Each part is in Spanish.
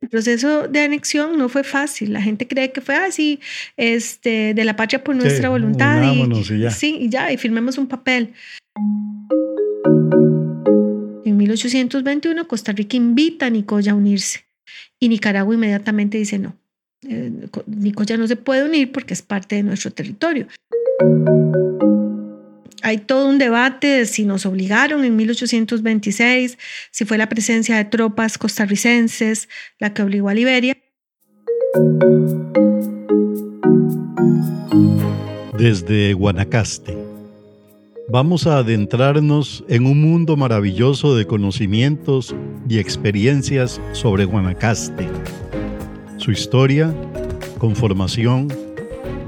El proceso de anexión no fue fácil. La gente cree que fue así, este, de la patria por nuestra voluntad. Y, y ya. Sí, y ya, y firmemos un papel. En 1821, Costa Rica invita a Nicoya a unirse y Nicaragua inmediatamente dice no. Eh, Nicoya no se puede unir porque es parte de nuestro territorio. Hay todo un debate de si nos obligaron en 1826, si fue la presencia de tropas costarricenses la que obligó a Liberia. Desde Guanacaste, vamos a adentrarnos en un mundo maravilloso de conocimientos y experiencias sobre Guanacaste, su historia, conformación,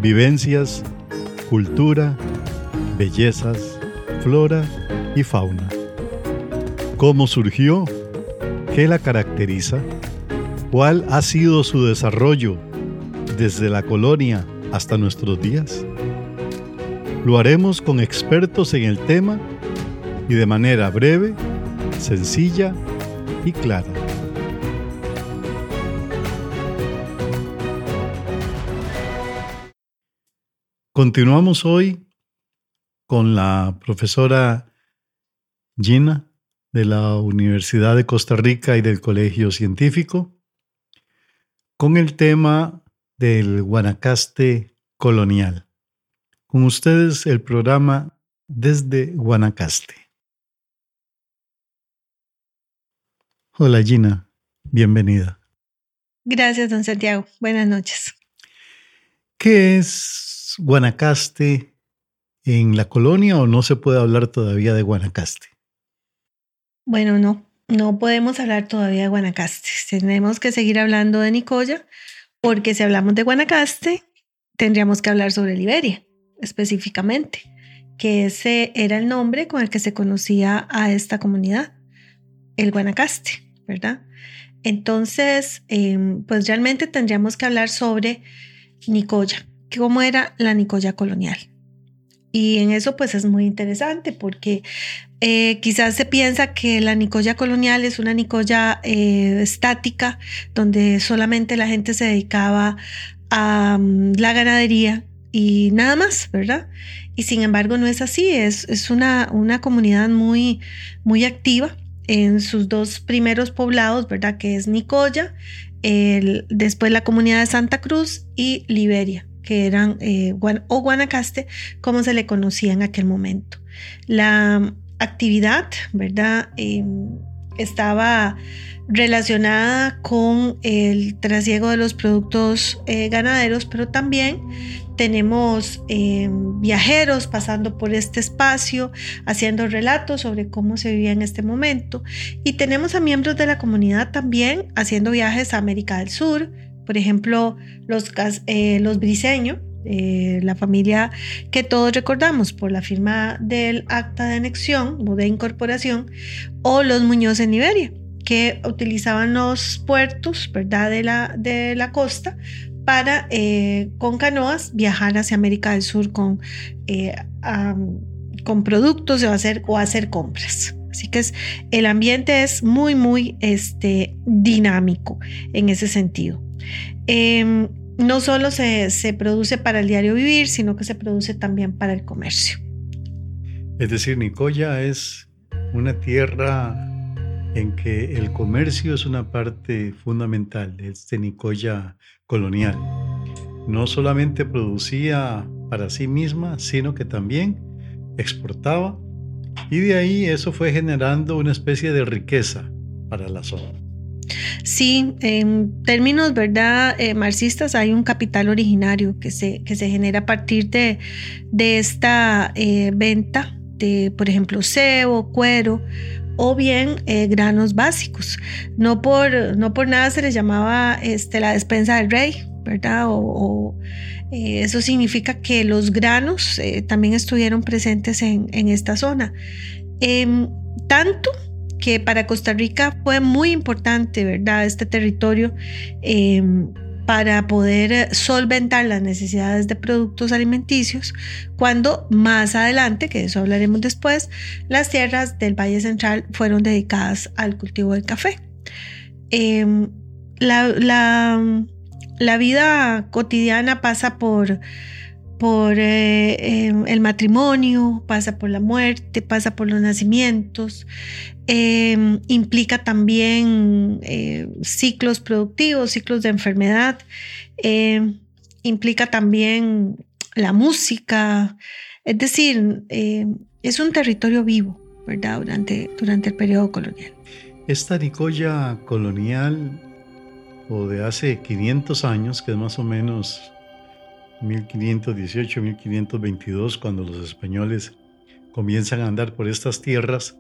vivencias, cultura, bellezas, flora y fauna. ¿Cómo surgió? ¿Qué la caracteriza? ¿Cuál ha sido su desarrollo desde la colonia hasta nuestros días? Lo haremos con expertos en el tema y de manera breve, sencilla y clara. Continuamos hoy con la profesora Gina de la Universidad de Costa Rica y del Colegio Científico con el tema del Guanacaste colonial. Con ustedes el programa Desde Guanacaste. Hola Gina, bienvenida. Gracias, don Santiago. Buenas noches. ¿Qué es Guanacaste en la colonia o no se puede hablar todavía de Guanacaste? Bueno, no, no podemos hablar todavía de Guanacaste. Tenemos que seguir hablando de Nicoya porque si hablamos de Guanacaste, tendríamos que hablar sobre Liberia específicamente, que ese era el nombre con el que se conocía a esta comunidad, el Guanacaste, ¿verdad? Entonces, em, pues realmente tendríamos que hablar sobre Nicoya, cómo era la Nicoya colonial. Y en eso pues es muy interesante porque eh, quizás se piensa que la Nicoya colonial es una Nicoya eh, estática donde solamente la gente se dedicaba a mm, la ganadería y nada más, ¿verdad? Y sin embargo no es así, es, es una, una comunidad muy, muy activa en sus dos primeros poblados, ¿verdad? Que es Nicoya, el, después la comunidad de Santa Cruz y Liberia, que eran, eh, o Guanacaste, como se le conocía en aquel momento. La actividad, ¿verdad? Em, estaba relacionada con el trasiego de los productos eh, ganaderos, pero también tenemos eh, viajeros pasando por este espacio, haciendo relatos sobre cómo se vivía en este momento. Y tenemos a miembros de la comunidad también haciendo viajes a América del Sur, por ejemplo, los, eh, los briseños, eh, la familia que todos recordamos por la firma del acta de anexión o de incorporación, o los Muñoz en Liberia que utilizaban los puertos ¿verdad? De, la, de la costa para eh, con canoas viajar hacia América del Sur con, eh, con productos o hacer, o hacer compras. Así que es, el ambiente es muy, muy este, dinámico en ese sentido. Em, no solo se, se produce para el diario vivir, sino que se produce también para el comercio. Es decir, Nicoya es una tierra en que el comercio es una parte fundamental de este Nicoya colonial. No solamente producía para sí misma, sino que también exportaba y de ahí eso fue generando una especie de riqueza para la zona. Sí, en términos verdad eh, marxistas hay un capital originario que se, que se genera a partir de, de esta eh, venta de, por ejemplo, cebo, cuero o bien eh, granos básicos. No por, no por nada se les llamaba este, la despensa del rey, ¿verdad? O, eso significa que los granos también estuvieron presentes en, en esta zona. Em, tanto que para Costa Rica fue muy importante, ¿verdad? Este territorio em, para poder eh, solventar las necesidades de productos alimenticios cuando más adelante, que de eso hablaremos después, las tierras del Valle Central fueron dedicadas al cultivo del café. Em, la, la, vida cotidiana pasa por, por eh, em, el matrimonio, pasa por la muerte, pasa por los nacimientos, em, implica también eh, ciclos productivos, ciclos de enfermedad, em, implica también la música, es decir, es un territorio vivo, ¿verdad? Durante, durante el periodo colonial. Esta Nicoya colonial o de hace 500 años, que es más o menos 1518-1522, cuando los españoles comienzan a andar por estas tierras,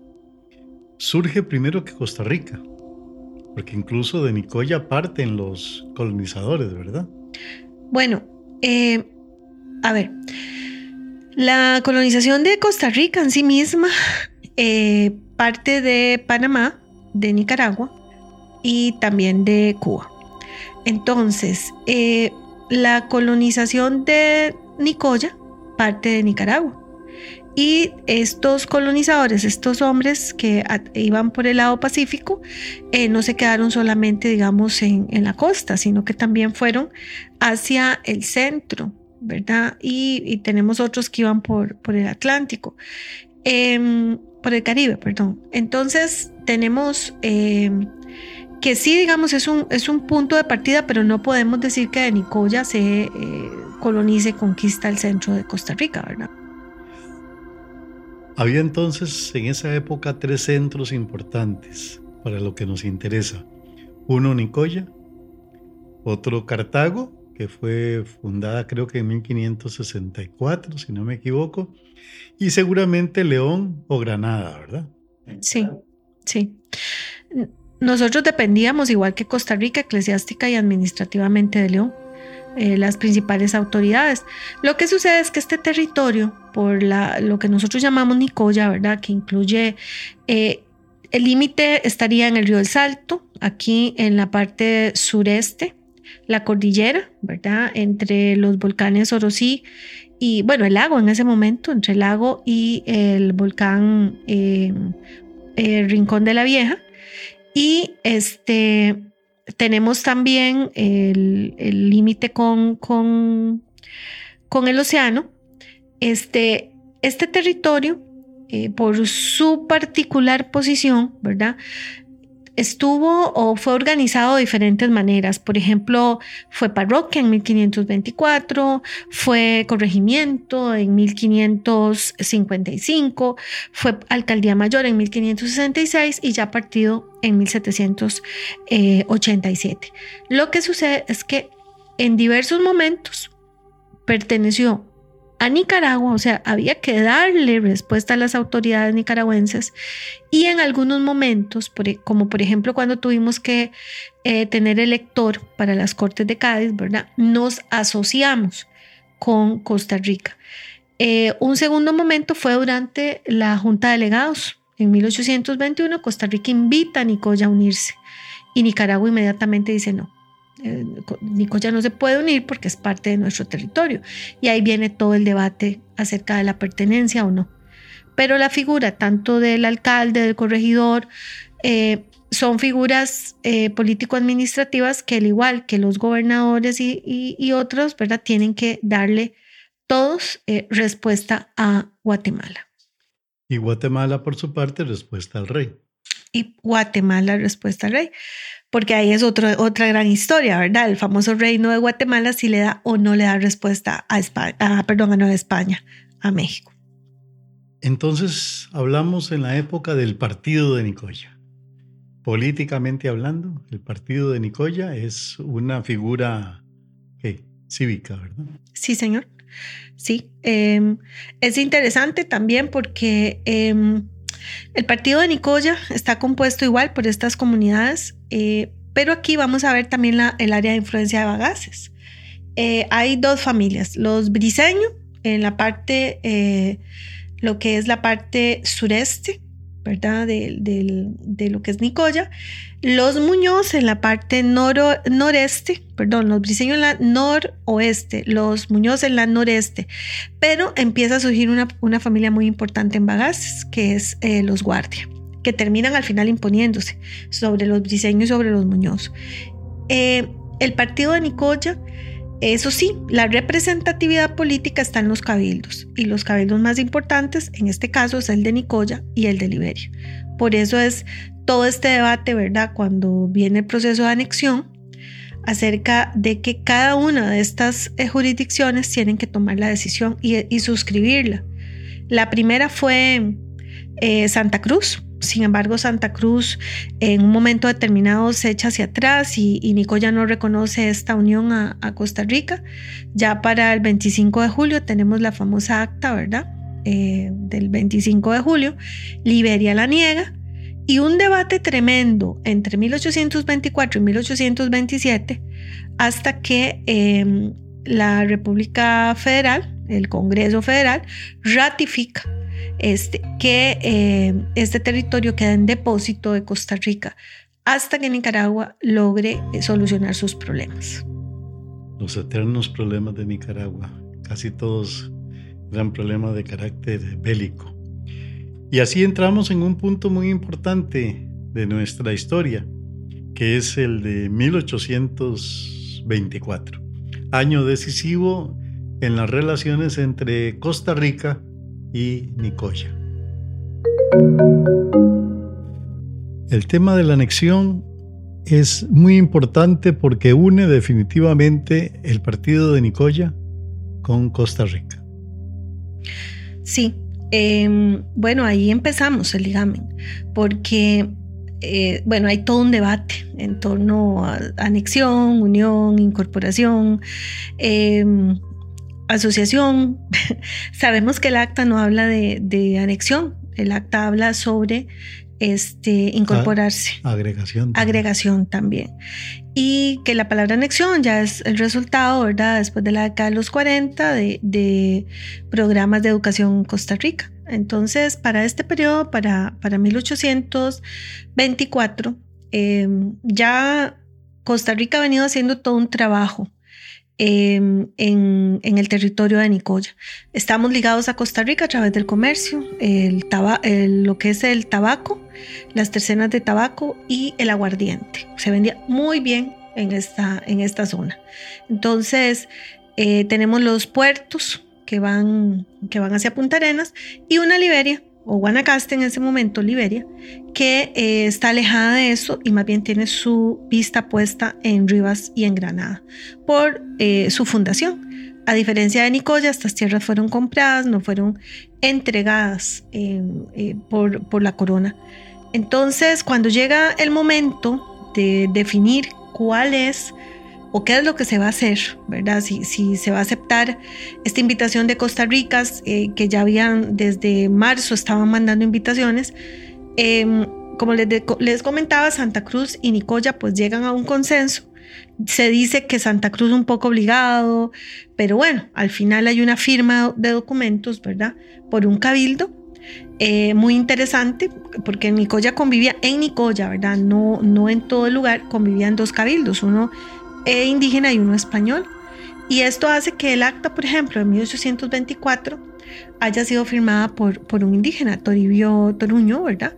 surge primero que Costa Rica, porque incluso de Nicoya parten los colonizadores, ¿verdad? Bueno, eh, a ver, la colonización de Costa Rica en sí misma eh, parte de Panamá, de Nicaragua y también de Cuba. Entonces, eh, la colonización de Nicoya parte de Nicaragua. Y estos colonizadores, estos hombres que iban por el lado pacífico, eh, no se quedaron solamente, digamos, en, la costa, sino que también fueron hacia el centro, ¿verdad? Y, tenemos otros que iban por, el Atlántico. Em, por el Caribe, perdón. Entonces tenemos eh, que sí, digamos, es un, es un punto de partida, pero no podemos decir que de Nicoya se eh, colonice conquista el centro de Costa Rica, ¿verdad? Había entonces en esa época tres centros importantes para lo que nos interesa. Uno Nicoya, otro Cartago, que fue fundada creo que en 1564, si no me equivoco, y seguramente León o Granada, ¿verdad? Sí, sí. Nosotros dependíamos, igual que Costa Rica, eclesiástica y administrativamente de León, eh, las principales autoridades. Lo que sucede es que este territorio, por la, lo que nosotros llamamos Nicoya, ¿verdad? Que incluye... Eh, el límite estaría en el río del Salto, aquí en la parte sureste, la cordillera, ¿verdad? Entre los volcanes Orosí y, bueno, el lago en ese momento, entre el lago y el volcán eh, eh, Rincón de la Vieja. Y este, tenemos también el límite con, con, con, el océano. Este, este territorio, eh, por su particular posición, ¿verdad? estuvo o fue organizado de diferentes maneras. Por ejemplo, fue parroquia en 1524, fue corregimiento en 1555, fue alcaldía mayor en 1566 y ya partido en 1787. Lo que sucede es que en diversos momentos perteneció a Nicaragua, o sea, había que darle respuesta a las autoridades nicaragüenses y en algunos momentos, e, como por ejemplo cuando tuvimos que eh, tener elector para las Cortes de Cádiz, ¿verdad? Nos asociamos con Costa Rica. Eh, un segundo momento fue durante la Junta de Delegados. En 1821 Costa Rica invita a Nicoya a unirse y Nicaragua inmediatamente dice no, eh, Nicoya no se puede unir porque es parte de nuestro territorio. Y ahí viene todo el debate acerca de la pertenencia o no. Pero la figura tanto del alcalde, del corregidor, eh, son figuras eh, político-administrativas que al igual que los gobernadores y, otros, ¿verdad? Tienen que darle todos respuesta a Guatemala. Y Guatemala, por su parte, respuesta al rey. Y Guatemala, respuesta al rey porque ahí es otra gran historia, ¿verdad? El famoso reino de Guatemala si le da o no le da respuesta a España, perdón, a Nueva España, a México. Entonces hablamos en la época del partido de Nicoya. Políticamente hablando, el partido de Nicoya es una figura cívica, ¿verdad? Sí, señor. Sí. Em, es interesante también porque em, el partido de Nicoya está compuesto igual por estas comunidades, eh, pero aquí vamos a ver también el área de influencia de Bagaces. Eh, hay dos familias, los briseños en la parte, eh, lo que es la parte sureste, ¿verdad? De, lo que es Nicoya. Los Muñoz en la parte noreste, perdón, los briseños en la noroeste, los Muñoz en la noreste, pero empieza a surgir una, una familia muy importante en Bagaces, que es eh, los Guardia, que terminan al final imponiéndose sobre los briseños y sobre los Muñoz. eh, el partido de Nicoya, eso sí, la representatividad política está en los cabildos y los cabildos más importantes en este caso es el de Nicoya y el de Liberia. Por eso es todo este debate, ¿verdad? Cuando viene el proceso de anexión acerca de que cada una de estas eh, jurisdicciones tienen que tomar la decisión y, suscribirla. La primera fue eh, Santa Cruz, sin embargo, Santa Cruz en un momento determinado se echa hacia atrás y, Nicoya no reconoce esta unión a, Costa Rica. Ya para el 25 de julio tenemos la famosa acta, ¿verdad? Eh, del 25 de julio. Liberia la niega y un debate tremendo entre 1824 y 1827 hasta que em, la República Federal, el Congreso Federal, ratifica este, que eh, este territorio queda en depósito de Costa Rica hasta que Nicaragua logre solucionar sus problemas. Los eternos problemas de Nicaragua, casi todos eran problemas de carácter bélico. Y así entramos en un punto muy importante de nuestra historia, que es el de 1824, año decisivo en las relaciones entre Costa Rica y Nicoya. El tema de la anexión es muy importante porque une definitivamente el partido de Nicoya con Costa Rica. Sí, em, bueno, ahí empezamos el ligamen, porque, eh, bueno, hay todo un debate en torno a anexión, unión, incorporación. Em, asociación. Sabemos que el acta no habla de, anexión, el acta habla sobre este, incorporarse. agregación. Agregación también. Y que la palabra anexión ya es el resultado, ¿verdad? Después de la década de los 40 de, programas de educación en Costa Rica. Entonces, para este periodo, para, para 1824, eh, ya Costa Rica ha venido haciendo todo un trabajo Em, en, el territorio de Nicoya. Estamos ligados a Costa Rica a través del comercio, el, lo que es el tabaco, las tercenas de tabaco y el aguardiente. Se vendía muy bien en esta, en esta zona. Entonces, eh, tenemos los puertos que van, que van hacia Punta Arenas y una Liberia o Guanacaste en ese momento, Liberia, que eh, está alejada de eso y más bien tiene su vista puesta en Rivas y en Granada por eh, su fundación. A diferencia de Nicoya, estas tierras fueron compradas, no fueron entregadas eh, por, por la corona. Entonces, cuando llega el momento de definir cuál es o qué es lo que se va a hacer, ¿verdad? Si, si se va a aceptar esta invitación de Costa Rica, eh, que ya habían desde marzo estaban mandando invitaciones. Em, como les, les comentaba, Santa Cruz y Nicoya pues llegan a un consenso. Se dice que Santa Cruz un poco obligado, pero bueno, al final hay una firma de documentos, ¿verdad? Por un cabildo eh, muy interesante, porque Nicoya convivía en Nicoya, ¿verdad? No, no en todo el lugar, convivían dos cabildos, uno e indígena y uno español. Y esto hace que el acta, por ejemplo, de 1824 haya sido firmada por, por un indígena, Toribio Toruño, ¿verdad?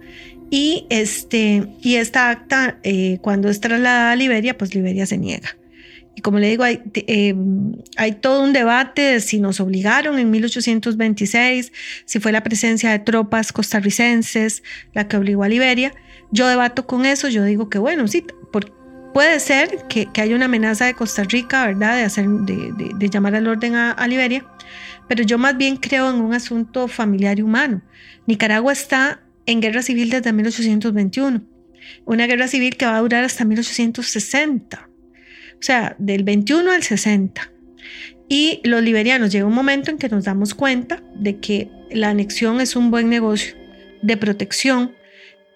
Y, este, y esta acta, eh, cuando es trasladada a Liberia, pues Liberia se niega. Y como le digo, hay, eh, hay, todo un debate de si nos obligaron en 1826, si fue la presencia de tropas costarricenses la que obligó a Liberia. Yo debato con eso, yo digo que bueno, sí, por, Puede ser que, haya una amenaza de Costa Rica, ¿verdad? De, hacer, de, llamar al orden a, Liberia, pero yo más bien creo en un asunto familiar y humano. Nicaragua está en guerra civil desde 1821, una guerra civil que va a durar hasta 1860, o sea, del 21 al 60. Y los liberianos llega un momento en que nos damos cuenta de que la anexión es un buen negocio de protección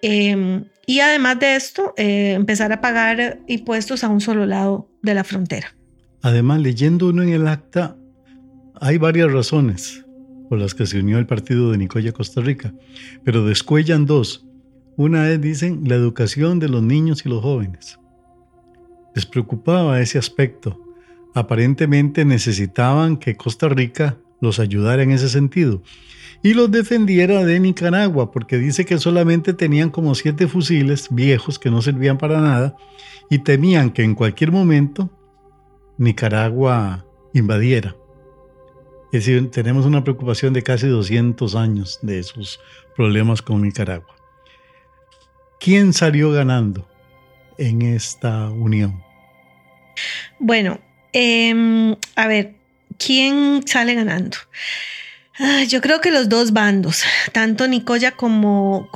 eh, y además de esto, eh, empezar a pagar impuestos a un solo lado de la frontera. Además, leyendo uno en el acta, hay varias razones por las que se unió el partido de Nicoya, Costa Rica, pero descuellan dos. Una es, dicen, la educación de los niños y los jóvenes. Les preocupaba ese aspecto. Aparentemente necesitaban que Costa Rica los ayudara en ese sentido y los defendiera de Nicaragua, porque dice que solamente tenían como siete fusiles viejos que no servían para nada y temían que en cualquier momento Nicaragua invadiera. Es decir, tenemos una preocupación de casi 200 años de esos problemas con Nicaragua. ¿Quién salió ganando en esta unión? Bueno, em, a ver, ¿quién sale ganando? Ah, yo creo que los dos bandos, tanto Nicoya como,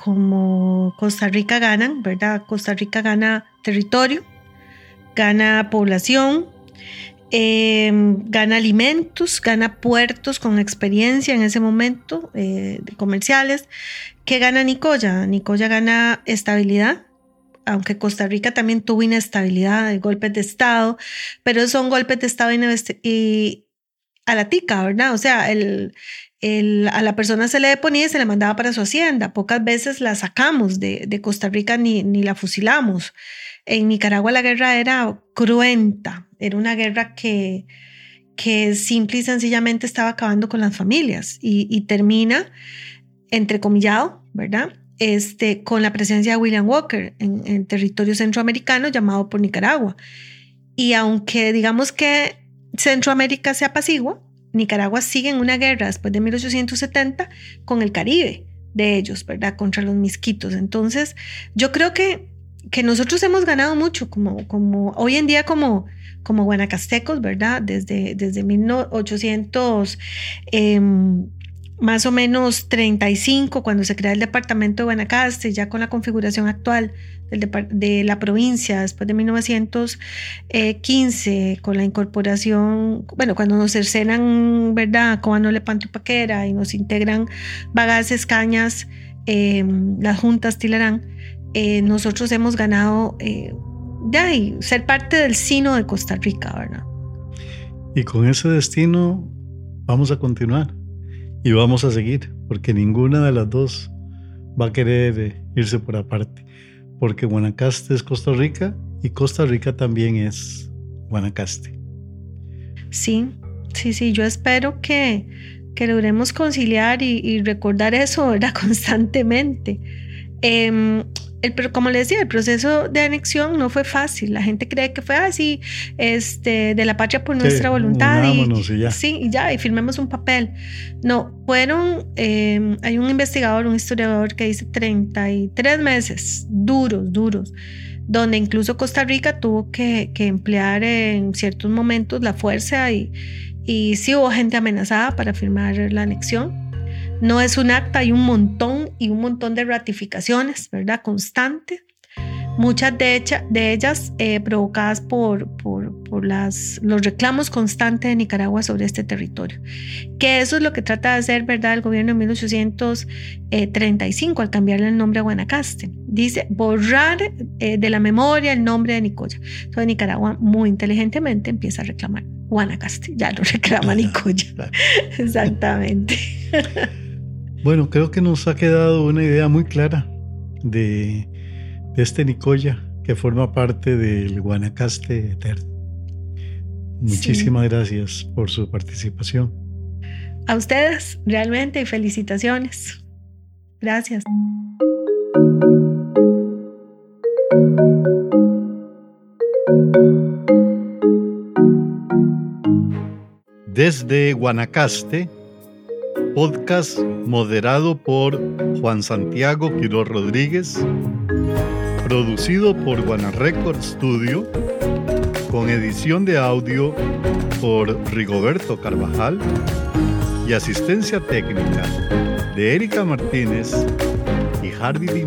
Costa Rica ganan, ¿verdad? Costa Rica gana territorio, gana población, em, gana alimentos, gana puertos con experiencia en ese momento eh, comerciales. ¿Qué gana Nicoya? Nicoya gana estabilidad, aunque Costa Rica también tuvo inestabilidad, golpes de Estado, pero son golpes de Estado y, a la tica, ¿verdad? O sea, el, a la persona se le ponía y se le mandaba para su hacienda. Pocas veces la sacamos de, Costa Rica ni, ni, la fusilamos. En Nicaragua la guerra era cruenta, era una guerra que, que simple y sencillamente estaba acabando con las familias y, y termina, entrecomillado, ¿verdad? Este, con la presencia de William Walker en, en territorio centroamericano llamado por Nicaragua. Y aunque digamos que Centroamérica se apacigua, Nicaragua sigue en una guerra después de 1870 con el Caribe de ellos, ¿verdad? Contra los misquitos. Entonces, yo creo que, que nosotros hemos ganado mucho, como, como hoy en día como, como guanacastecos, ¿verdad? Desde, desde 1800, más o menos 35, cuando se crea el departamento de Guanacaste, ya con la configuración actual de la provincia, después de 1915, con la incorporación, bueno, cuando nos cercenan, ¿verdad? Como no le paquera y nos integran Bagaces, Cañas, em, las juntas Tilarán, eh, nosotros hemos ganado eh, de ser parte del sino de Costa Rica, ¿verdad? Y con ese destino vamos a continuar y vamos a seguir, porque ninguna de las dos va a querer eh, irse por aparte, porque Guanacaste es Costa Rica y Costa Rica también es Guanacaste. Sí, sí, sí, yo espero que, que logremos conciliar y, recordar eso, ¿verdad? Constantemente. Em, pero como les decía, el proceso de anexión no fue fácil. La gente cree que fue así, este, de la patria por nuestra voluntad. Y, ya. Sí, y ya, y firmemos un papel. No, fueron, em, hay un investigador, un historiador que dice 33 meses, duros, duros, donde incluso Costa Rica tuvo que, que emplear en ciertos momentos la fuerza y, y sí hubo gente amenazada para firmar la anexión. No es un acta, hay un montón y un montón de ratificaciones, ¿verdad? Constante. Muchas de, de ellas eh, provocadas por, por, por las, los reclamos constantes de Nicaragua sobre este territorio. Que eso es lo que trata de hacer, ¿verdad? El gobierno en 1835 al cambiarle el nombre a Guanacaste. Dice borrar eh, de la memoria el nombre de Nicoya. Entonces Nicaragua muy inteligentemente empieza a reclamar Guanacaste, ya lo reclama Nicoya. Exactamente. Bueno, creo que nos ha quedado una idea muy clara de, este Nicoya que forma parte del Guanacaste Eterno. Muchísimas gracias por su participación. A ustedes, realmente, felicitaciones. Gracias. Desde Guanacaste, podcast moderado por Juan Santiago Quiroz Rodríguez, producido por Guana Record Studio, con edición de audio por Rigoberto Carvajal y asistencia técnica de Erika Martínez y Harvey Di.